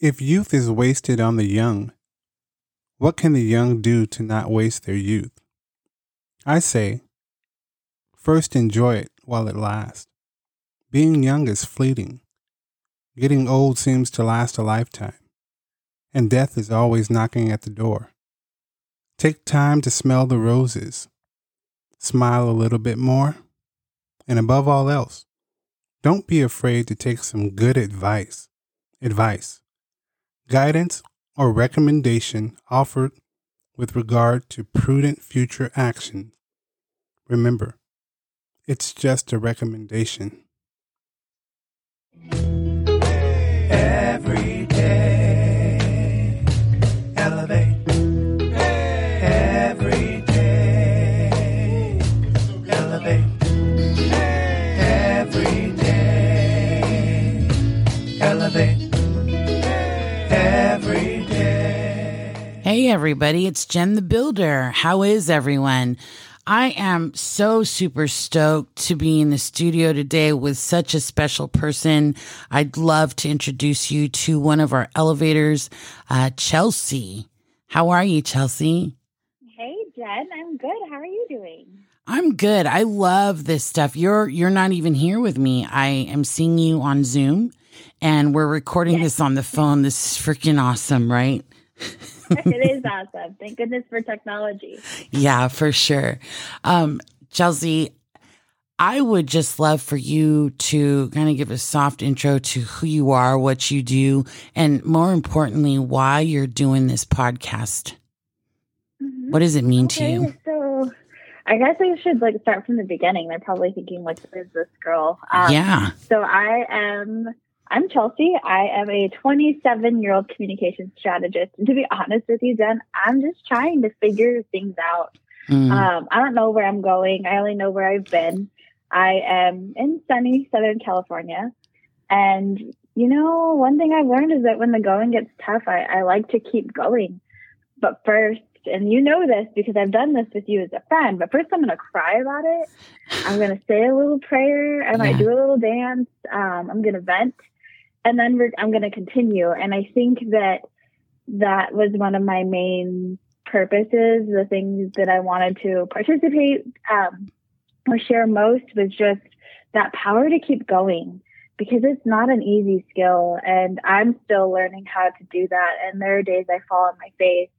If youth is wasted on the young, what can the young do to not waste their youth? I say, first enjoy it while it lasts. Being young is fleeting. Getting old seems to last a lifetime, and death is always knocking at the door. Take time to smell the roses, smile a little bit more, and above all else, don't be afraid to take some good advice. Advice, guidance, or recommendation offered with regard to prudent future action. Remember, it's just a recommendation. Hey, everybody, it's Jen the Builder. How is everyone? I am so super stoked to be in the studio today with such a special person. I'd love to introduce you to one of our elevators, uh, Chelsea. How are you, Chelsea? Hey Jen, I'm good. How are you doing? I'm good. I love this stuff. You're you're not even here with me. I am seeing you on Zoom and we're recording Yes. this on the phone. This is freaking awesome, right? it is awesome. Thank goodness for technology. Yeah, for sure. Um, Chelsea, I would just love for you to kind of give a soft intro to who you are, what you do, and more importantly, why you're doing this podcast. Mhm. What does it mean to you? so I guess I should like start from the beginning. They're probably thinking, like, who is this girl? Um, yeah. So I am. I'm Chelsea. I am a 27 year old communication strategist. And to be honest with you, Jen, I'm just trying to figure things out. Mm, Um, I don't know where I'm going. I only know where I've been. I am in sunny Southern California. And, you know, one thing I've learned is that when the going gets tough, I, I like to keep going. But first, and you know this because I've done this with you as a friend, but first I'm going to cry about it. I'm going to say a little prayer. I might Yeah. do a little dance. Um, I'm going to vent. And then we're, I'm going to continue. And I think that that was one of my main purposes, the things that I wanted to participate um, or share most was just that power to keep going because it's not an easy skill. And I'm still learning how to do that. And there are days I fall on my face,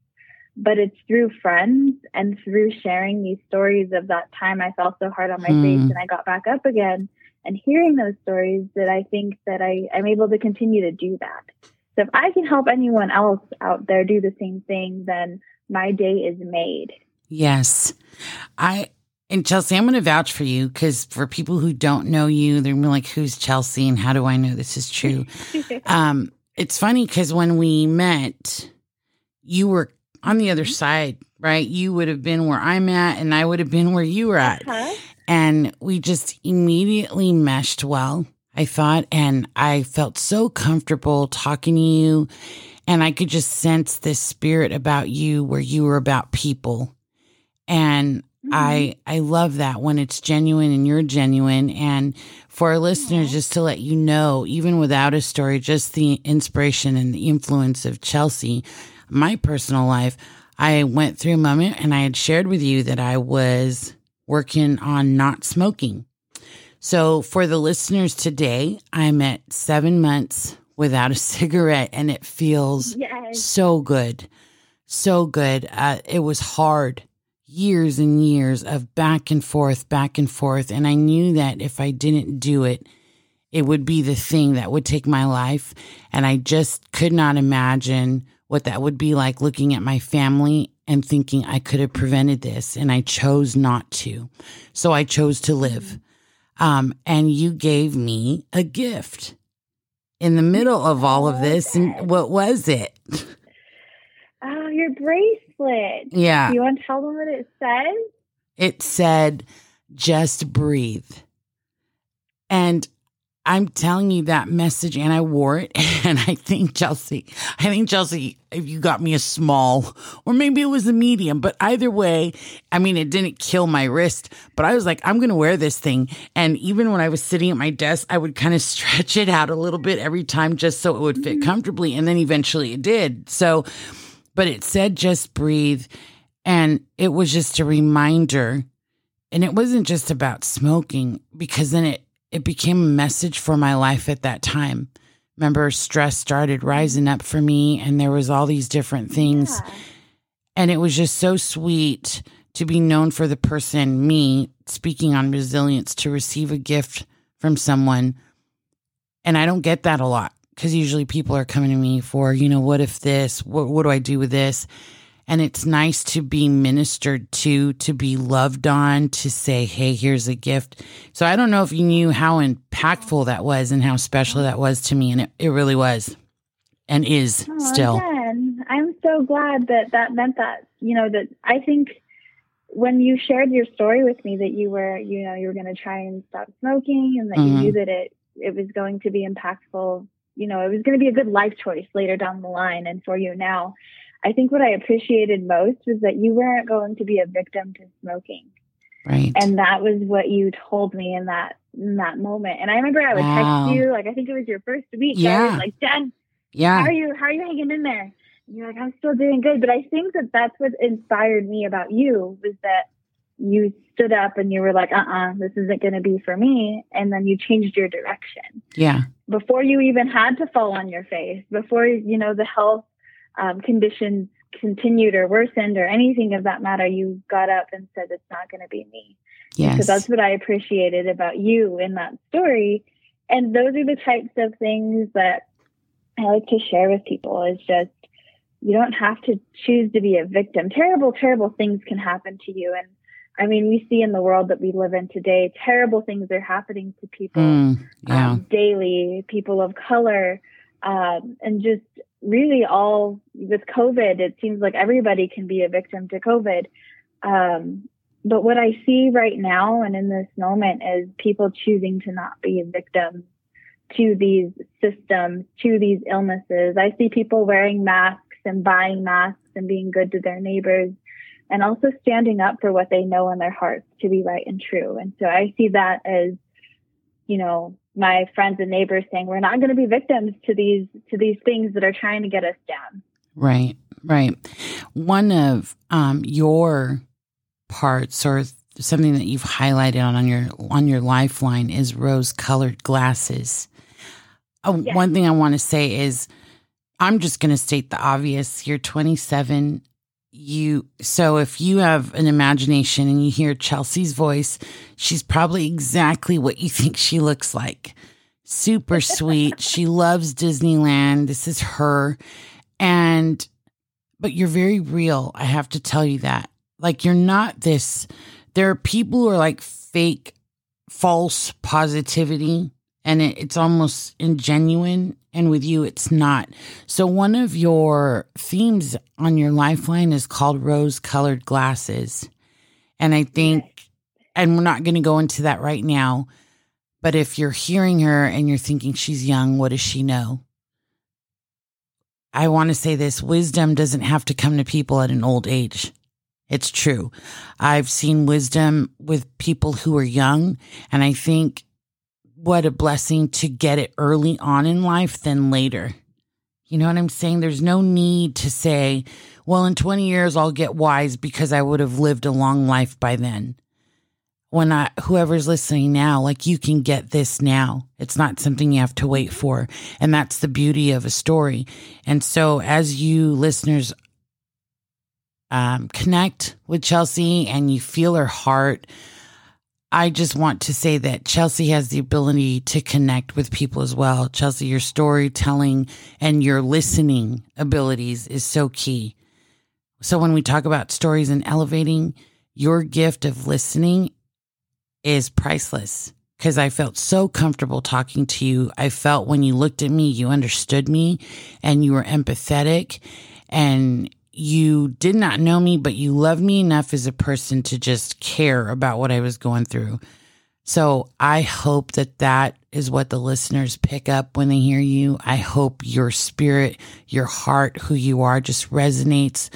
but it's through friends and through sharing these stories of that time I fell so hard on my Hmm. face and I got back up again and hearing those stories that I think that I, I'm able to continue to do that. So if I can help anyone else out there do the same thing, then my day is made. Yes. I, and Chelsea, I'm going to vouch for you because for people who don't know you, they're gonna be like, who's Chelsea and how do I know this is true? um, it's funny because when we met, you were on the other side, right? You would have been where I'm at, and I would have been where you were at. Huh? And we just immediately meshed well, I thought. And I felt so comfortable talking to you. And I could just sense this spirit about you where you were about people. And mm-hmm. I I love that when it's genuine and you're genuine. And for our listeners, just to let you know, even without a story, just the inspiration and the influence of Chelsea, my personal life, I went through a moment and I had shared with you that I was working on not smoking. So for the listeners today, I'm at seven months without a cigarette and it feels Yes. so good. So good. Uh, it was hard. Years and years of back and forth, back and forth. And I knew that if I didn't do it, it would be the thing that would take my life. And I just could not imagine what that would be like looking at my family and thinking I could have prevented this. And I chose not to. So I chose to live. Um, and you gave me a gift in the middle of all of this. And what was it? Oh, your bracelet. Yeah. You want to tell them what it says? It said, just breathe. And I'm telling you that message and I wore it. And I think Chelsea, I think Chelsea, if you got me a small or maybe it was a medium, but either way, I mean, it didn't kill my wrist, but I was like, I'm going to wear this thing. And even when I was sitting at my desk, I would kind of stretch it out a little bit every time just so it would fit mm-hmm. comfortably. And then eventually it did. So, but it said just breathe. And it was just a reminder. And it wasn't just about smoking because then it, it became a message for my life at that time. Remember, stress started rising up for me, and there was all these different things. Yeah. And it was just so sweet to be known for the person, me, speaking on resilience, to receive a gift from someone. And I don't get that a lot because usually people are coming to me for, you know, what if this? What, what do I do with this? And it's nice to be ministered to, to be loved on, to say, hey, here's a gift. So I don't know if you knew how impactful that was and how special that was to me. And it, it really was and is Oh, still. Again, I'm so glad that that meant that, you know, that I think when you shared your story with me that you were, you know, you were going to try and stop smoking and that Mhm. you knew that it, it was going to be impactful, you know, it was going to be a good life choice later down the line and for you now. I think what I appreciated most was that you weren't going to be a victim to smoking. Right. And that was what you told me in that in that moment. And I remember I would Wow. text you, like I think it was your first week. I Yeah. was like, Jen, yeah. how are you how are you hanging in there and you're like i'm still doing good but i think that that's what inspired me about you was that you stood up and you were like uh-uh this isn't going to be for me and then you changed your direction Yeah. before you even had to fall on your face before you know the health um, conditions continued or worsened or anything of that matter you got up and said it's not going to be me so that's what I appreciated about you in that story. And those are the types of things that I like to share with people is just you don't have to choose to be a victim. Terrible, terrible things can happen to you. And I mean, we see in the world that we live in today, terrible things are happening to people Mm, yeah. um, daily, people of color, um, and just really all with COVID, it seems like everybody can be a victim to COVID. Um, but what I see right now and in this moment is people choosing to not be victims to these systems, to these illnesses. I see people wearing masks and buying masks and being good to their neighbors and also standing up for what they know in their hearts to be right and true. And so I see that as, you know, my friends and neighbors saying we're not going to be victims to these to these things that are trying to get us down. Right, right. One of um, your parts or something that you've highlighted on, on your on your lifeline is rose colored glasses. Uh, Yes. One thing I want to say is I'm just going to state the obvious. You're 27. You so if you have an imagination and you hear Chelsea's voice, she's probably exactly what you think she looks like. Super sweet. she loves Disneyland. This is her. And but you're very real. I have to tell you that. Like you're not this there are people who are like fake false positivity and it, it's almost ingenuine and with you it's not. So one of your themes on your lifeline is called rose colored glasses. And I think and we're not going to go into that right now, but if you're hearing her and you're thinking she's young, what does she know? I want to say this wisdom doesn't have to come to people at an old age. It's true. I've seen wisdom with people who are young, and I think what a blessing to get it early on in life than later. You know what I'm saying? There's no need to say, well, in 20 years, I'll get wise because I would have lived a long life by then. When I, whoever's listening now, like you can get this now. It's not something you have to wait for. And that's the beauty of a story. And so, as you listeners um, connect with Chelsea and you feel her heart, I just want to say that Chelsea has the ability to connect with people as well. Chelsea, your storytelling and your listening abilities is so key. So, when we talk about stories and elevating, your gift of listening is priceless because I felt so comfortable talking to you. I felt when you looked at me, you understood me and you were empathetic and you did not know me, but you loved me enough as a person to just care about what I was going through. So I hope that that is what the listeners pick up when they hear you. I hope your spirit, your heart, who you are just resonates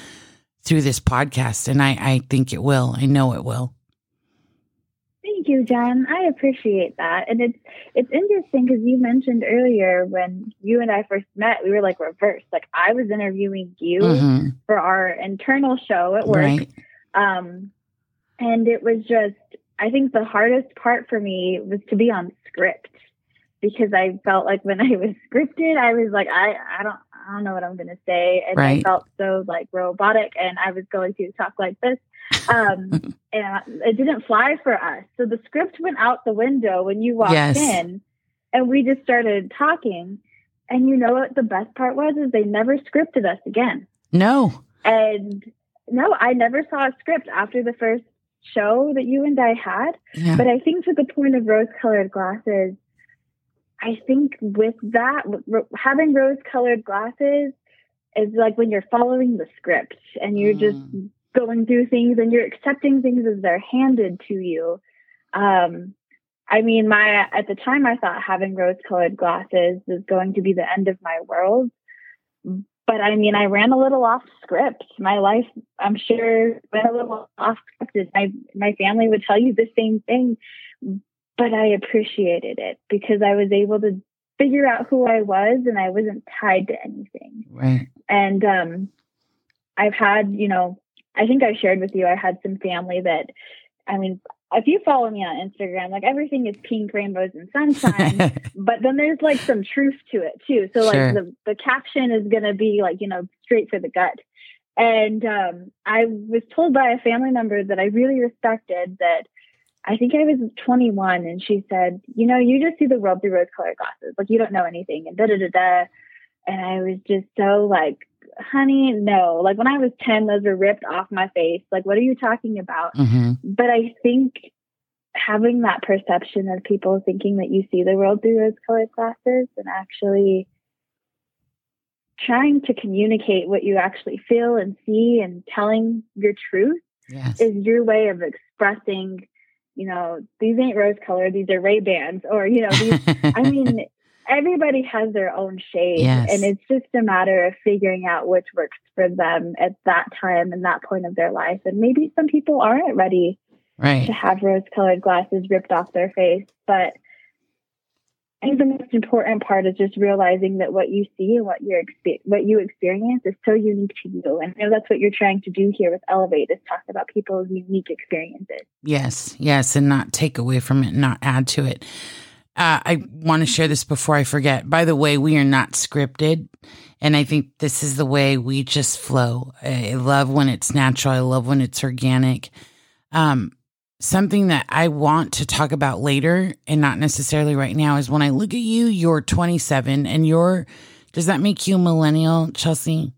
through this podcast. And I, I think it will. I know it will. Thank you, Jen. I appreciate that. And it's it's interesting because you mentioned earlier when you and I first met, we were like reversed. Like I was interviewing you Mhm. for our internal show at work. Right. Um, and it was just, I think the hardest part for me was to be on script because I felt like when I was scripted, I was like, I, I don't, I don't know what I'm going to say. And I felt so like robotic and I was going to talk like this. Um, and it didn't fly for us. So the script went out the window when you walked Yes. in and we just started talking. And you know what the best part was is they never scripted us again. No. And no, I never saw a script after the first show that you and I had. Yeah. But I think to the point of rose colored glasses, I think with that, having rose colored glasses is like when you're following the script and you're just Mm. going through things and you're accepting things as they're handed to you. Um, I mean, my at the time I thought having rose colored glasses was going to be the end of my world. But I mean, I ran a little off script. My life, I'm sure, went a little off scripted. My my family would tell you the same thing, but I appreciated it because I was able to figure out who I was and I wasn't tied to anything Right. and um i've had you know i think i shared with you i had some family that i mean if you follow me on instagram like everything is pink rainbows and sunshine but then there's like some truth to it too so like Sure. the, the caption is going to be like you know straight for the gut and um i was told by a family member that i really respected that i think i was 21 and she said you know you just see the world through rose colored glasses like you don't know anything and da da da da and I was just so like, honey, no. Like when I was 10, those were ripped off my face. Like, what are you talking about? hmm But I think having that perception of people thinking that you see the world through rose colored glasses and actually trying to communicate what you actually feel and see and telling your truth Yes. is your way of expressing, you know, these ain't rose colored, these are Ray Bans, or, you know, these I mean, everybody has their own shade, Yes. and it's just a matter of figuring out which works for them at that time and that point of their life. And maybe some people aren't ready right. to have rose colored glasses ripped off their face, but I think the most important part is just realizing that what you see and what you what you experience is so unique to you. And I know that's what you're trying to do here with Elevate is talk about people's unique experiences. Yes, yes, and not take away from it, not add to it. Uh, I want to share this before I forget. By the way, we are not scripted, and I think this is the way we just flow. I love when it's natural. I love when it's organic. Um, something that I want to talk about later, and not necessarily right now, is when I look at you. You're 27, and you're. Does that make you a millennial, Chelsea?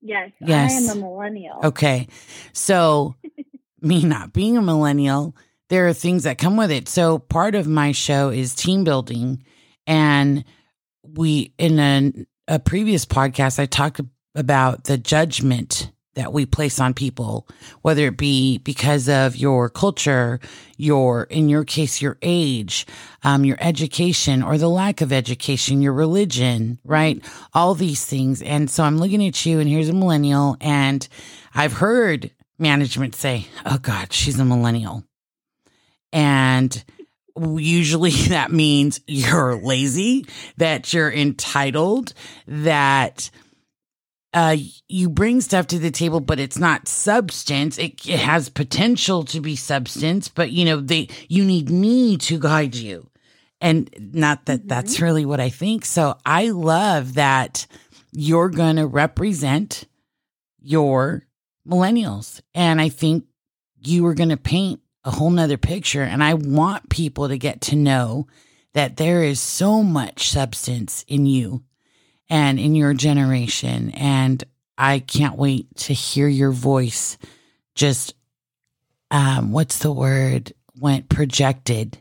Yes, Yes. I am a millennial. Okay. So, me not being a millennial, there are things that come with it. So, part of my show is team building. And we, in a, a previous podcast, I talked about the judgment that we place on people, whether it be because of your culture, your, in your case, your age, um, your education or the lack of education, your religion, right? All these things. And so I'm looking at you and here's a millennial and I've heard management say, Oh God, she's a millennial. And usually that means you're lazy, that you're entitled, that uh, you bring stuff to the table, but it's not substance. It, it has potential to be substance, but you know, they, you need me to guide you. And not that Mhm. that's really what I think. So I love that you're going to represent your millennials. And I think you are going to paint a whole nother picture. And I want people to get to know that there is so much substance in you and in your generation. And I can't wait to hear your voice just, um, what's the word? Went projected.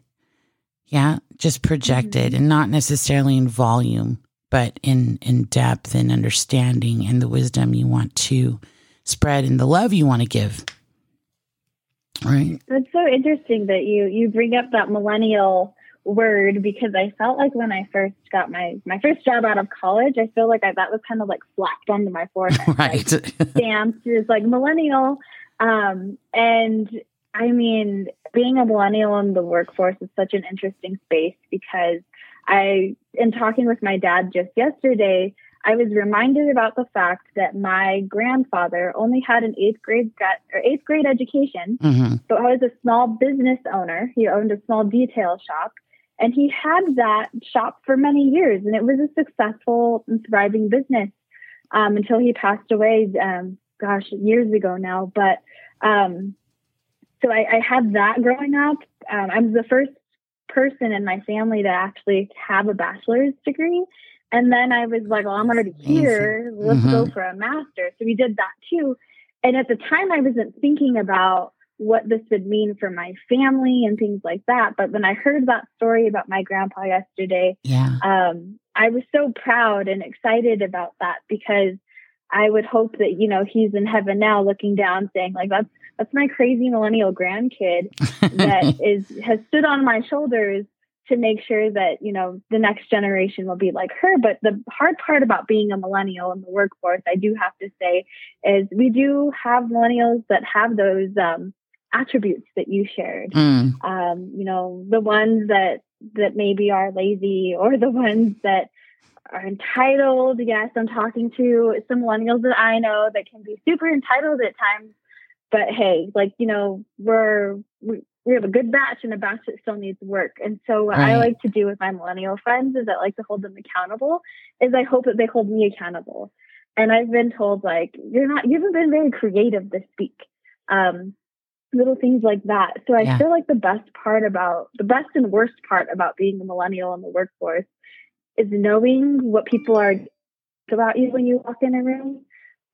Yeah, just projected and not necessarily in volume, but in, in depth and understanding and the wisdom you want to spread and the love you want to give. Right. That's so interesting that you you bring up that millennial word because I felt like when I first got my my first job out of college, I feel like I, that was kind of like slapped onto my forehead, Right. Like, stamped as like millennial. Um, and I mean, being a millennial in the workforce is such an interesting space because I, in talking with my dad just yesterday, I was reminded about the fact that my grandfather only had an eighth grade gra- or eighth grade education. hmm So I was a small business owner. He owned a small detail shop, and he had that shop for many years, and it was a successful and thriving business um, until he passed away. Um, gosh, years ago now. But um, so I, I had that growing up. Um, I was the first person in my family to actually have a bachelor's degree. And then I was like, well, I'm already here. Let's go Mhm. for a master. So we did that too. And at the time, I wasn't thinking about what this would mean for my family and things like that. But when I heard that story about my grandpa yesterday, Yeah. um, I was so proud and excited about that because I would hope that you know he's in heaven now, looking down, saying like that's that's my crazy millennial grandkid that is has stood on my shoulders to make sure that you know the next generation will be like her. But the hard part about being a millennial in the workforce, I do have to say, is we do have millennials that have those um, attributes that you shared Mm. um, you know, the ones that that maybe are lazy or the ones that are entitled. Yes, I'm talking to some millennials that I know that can be super entitled at times. But hey, like you know, we're we, we have a good batch and a batch that still needs work. And so what I like to do with my millennial friends is I like to hold them accountable. Is I hope that they hold me accountable. And I've been told like you're not you haven't been very creative this week. Um, little things like that. So I Yeah. feel like the best part about the best and worst part about being a millennial in the workforce is knowing what people are about you when you walk in a room,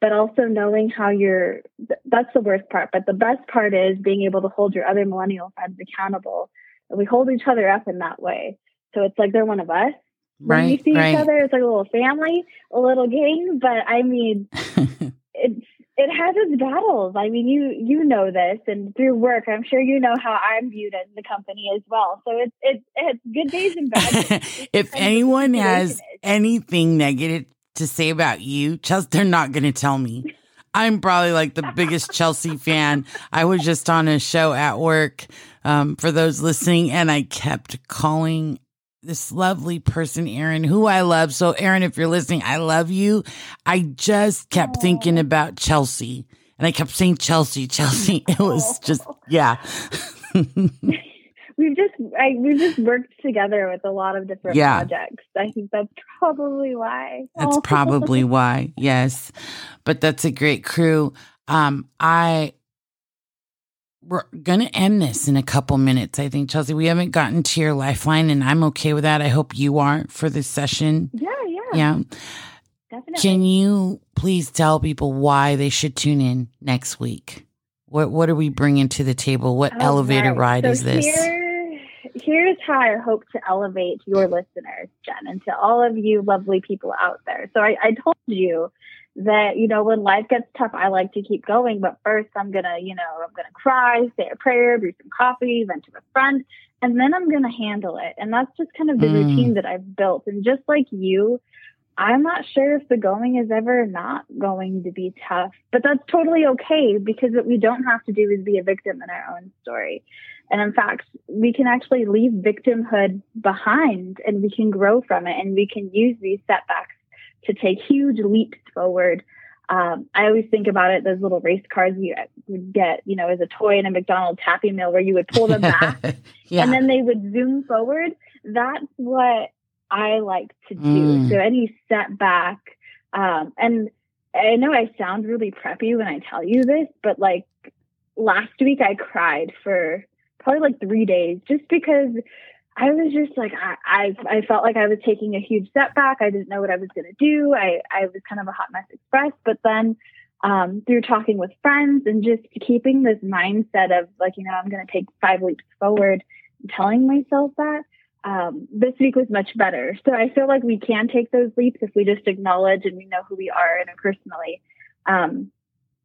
but also knowing how you're that's the worst part. But the best part is being able to hold your other millennial friends accountable. And we hold each other up in that way. So it's like they're one of us. When we Right. see Right. each other, it's like a little family, a little gang. But I mean, it's it has its battles. I mean, you you know this, and through work, I'm sure you know how I'm viewed in the company as well. So it's it's it's good days and bad days. If depends what the anyone has is. anything negative to say about you, Chelsea, they're not going to tell me. I'm probably like the biggest Chelsea fan. I was just on a show at work um, for those listening, and I kept calling this lovely person, Aaron, who I love. So, Aaron, if you're listening, I love you. I just kept thinking about Chelsea, and I kept saying Chelsea, Chelsea. It was just, yeah. we've just I, we've just worked together with a lot of different Yeah. projects. I think that's probably why. That's Oh. probably why. Yes. But that's a great crew. Um, I we're gonna end this in a couple minutes, I think, Chelsea. We haven't gotten to your lifeline, and I'm okay with that. I hope you are for this session. yeah, yeah, Yeah. definitely. Can you please tell people why they should tune in next week? What what are we bringing to the table? What All elevator right. ride So is this? Here, here's how I hope to elevate your listeners, Jen, and to all of you lovely people out there. So I, I told you that, you know, when life gets tough, I like to keep going. But first, I'm going to, you know, I'm going to cry, say a prayer, brew some coffee, vent to a friend, and then I'm going to handle it. And that's just kind of the Mm. routine that I've built. And just like you, I'm not sure if the going is ever not going to be tough, but that's totally okay because what we don't have to do is be a victim in our own story. And in fact, we can actually leave victimhood behind and we can grow from it and we can use these setbacks to take huge leaps forward. Um, I always think about it, those little race cars you would get, you know, as a toy in a McDonald's Happy Meal where you would pull them back yeah. and then they would zoom forward. That's what I like to do. Mm. So any setback, um, and I know I sound really preppy when I tell you this, but like last week I cried for probably like three days just because I was just like I, I I felt like I was taking a huge setback. I didn't know what I was gonna do. I, I was kind of a hot mess express, but then um, through talking with friends and just keeping this mindset of like, you know, I'm gonna take five leaps forward, telling myself that, um, this week was much better. So I feel like we can take those leaps if we just acknowledge and we know who we are interpersonally. Um,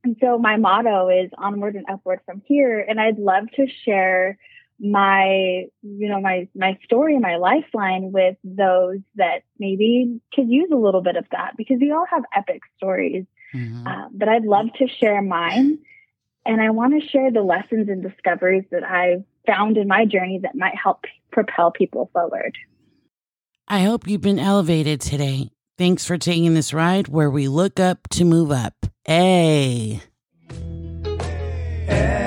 And so my motto is onward and upward from here. And I'd love to share my, you know, my, my story, my lifeline with those that maybe could use a little bit of that because we all have epic stories. Mhm. Uh, but I'd love to share mine. And I want to share the lessons and discoveries that I've found in my journey that might help propel people forward. I hope you've been elevated today. Thanks for taking this ride where we look up to move up. Hey. Hey.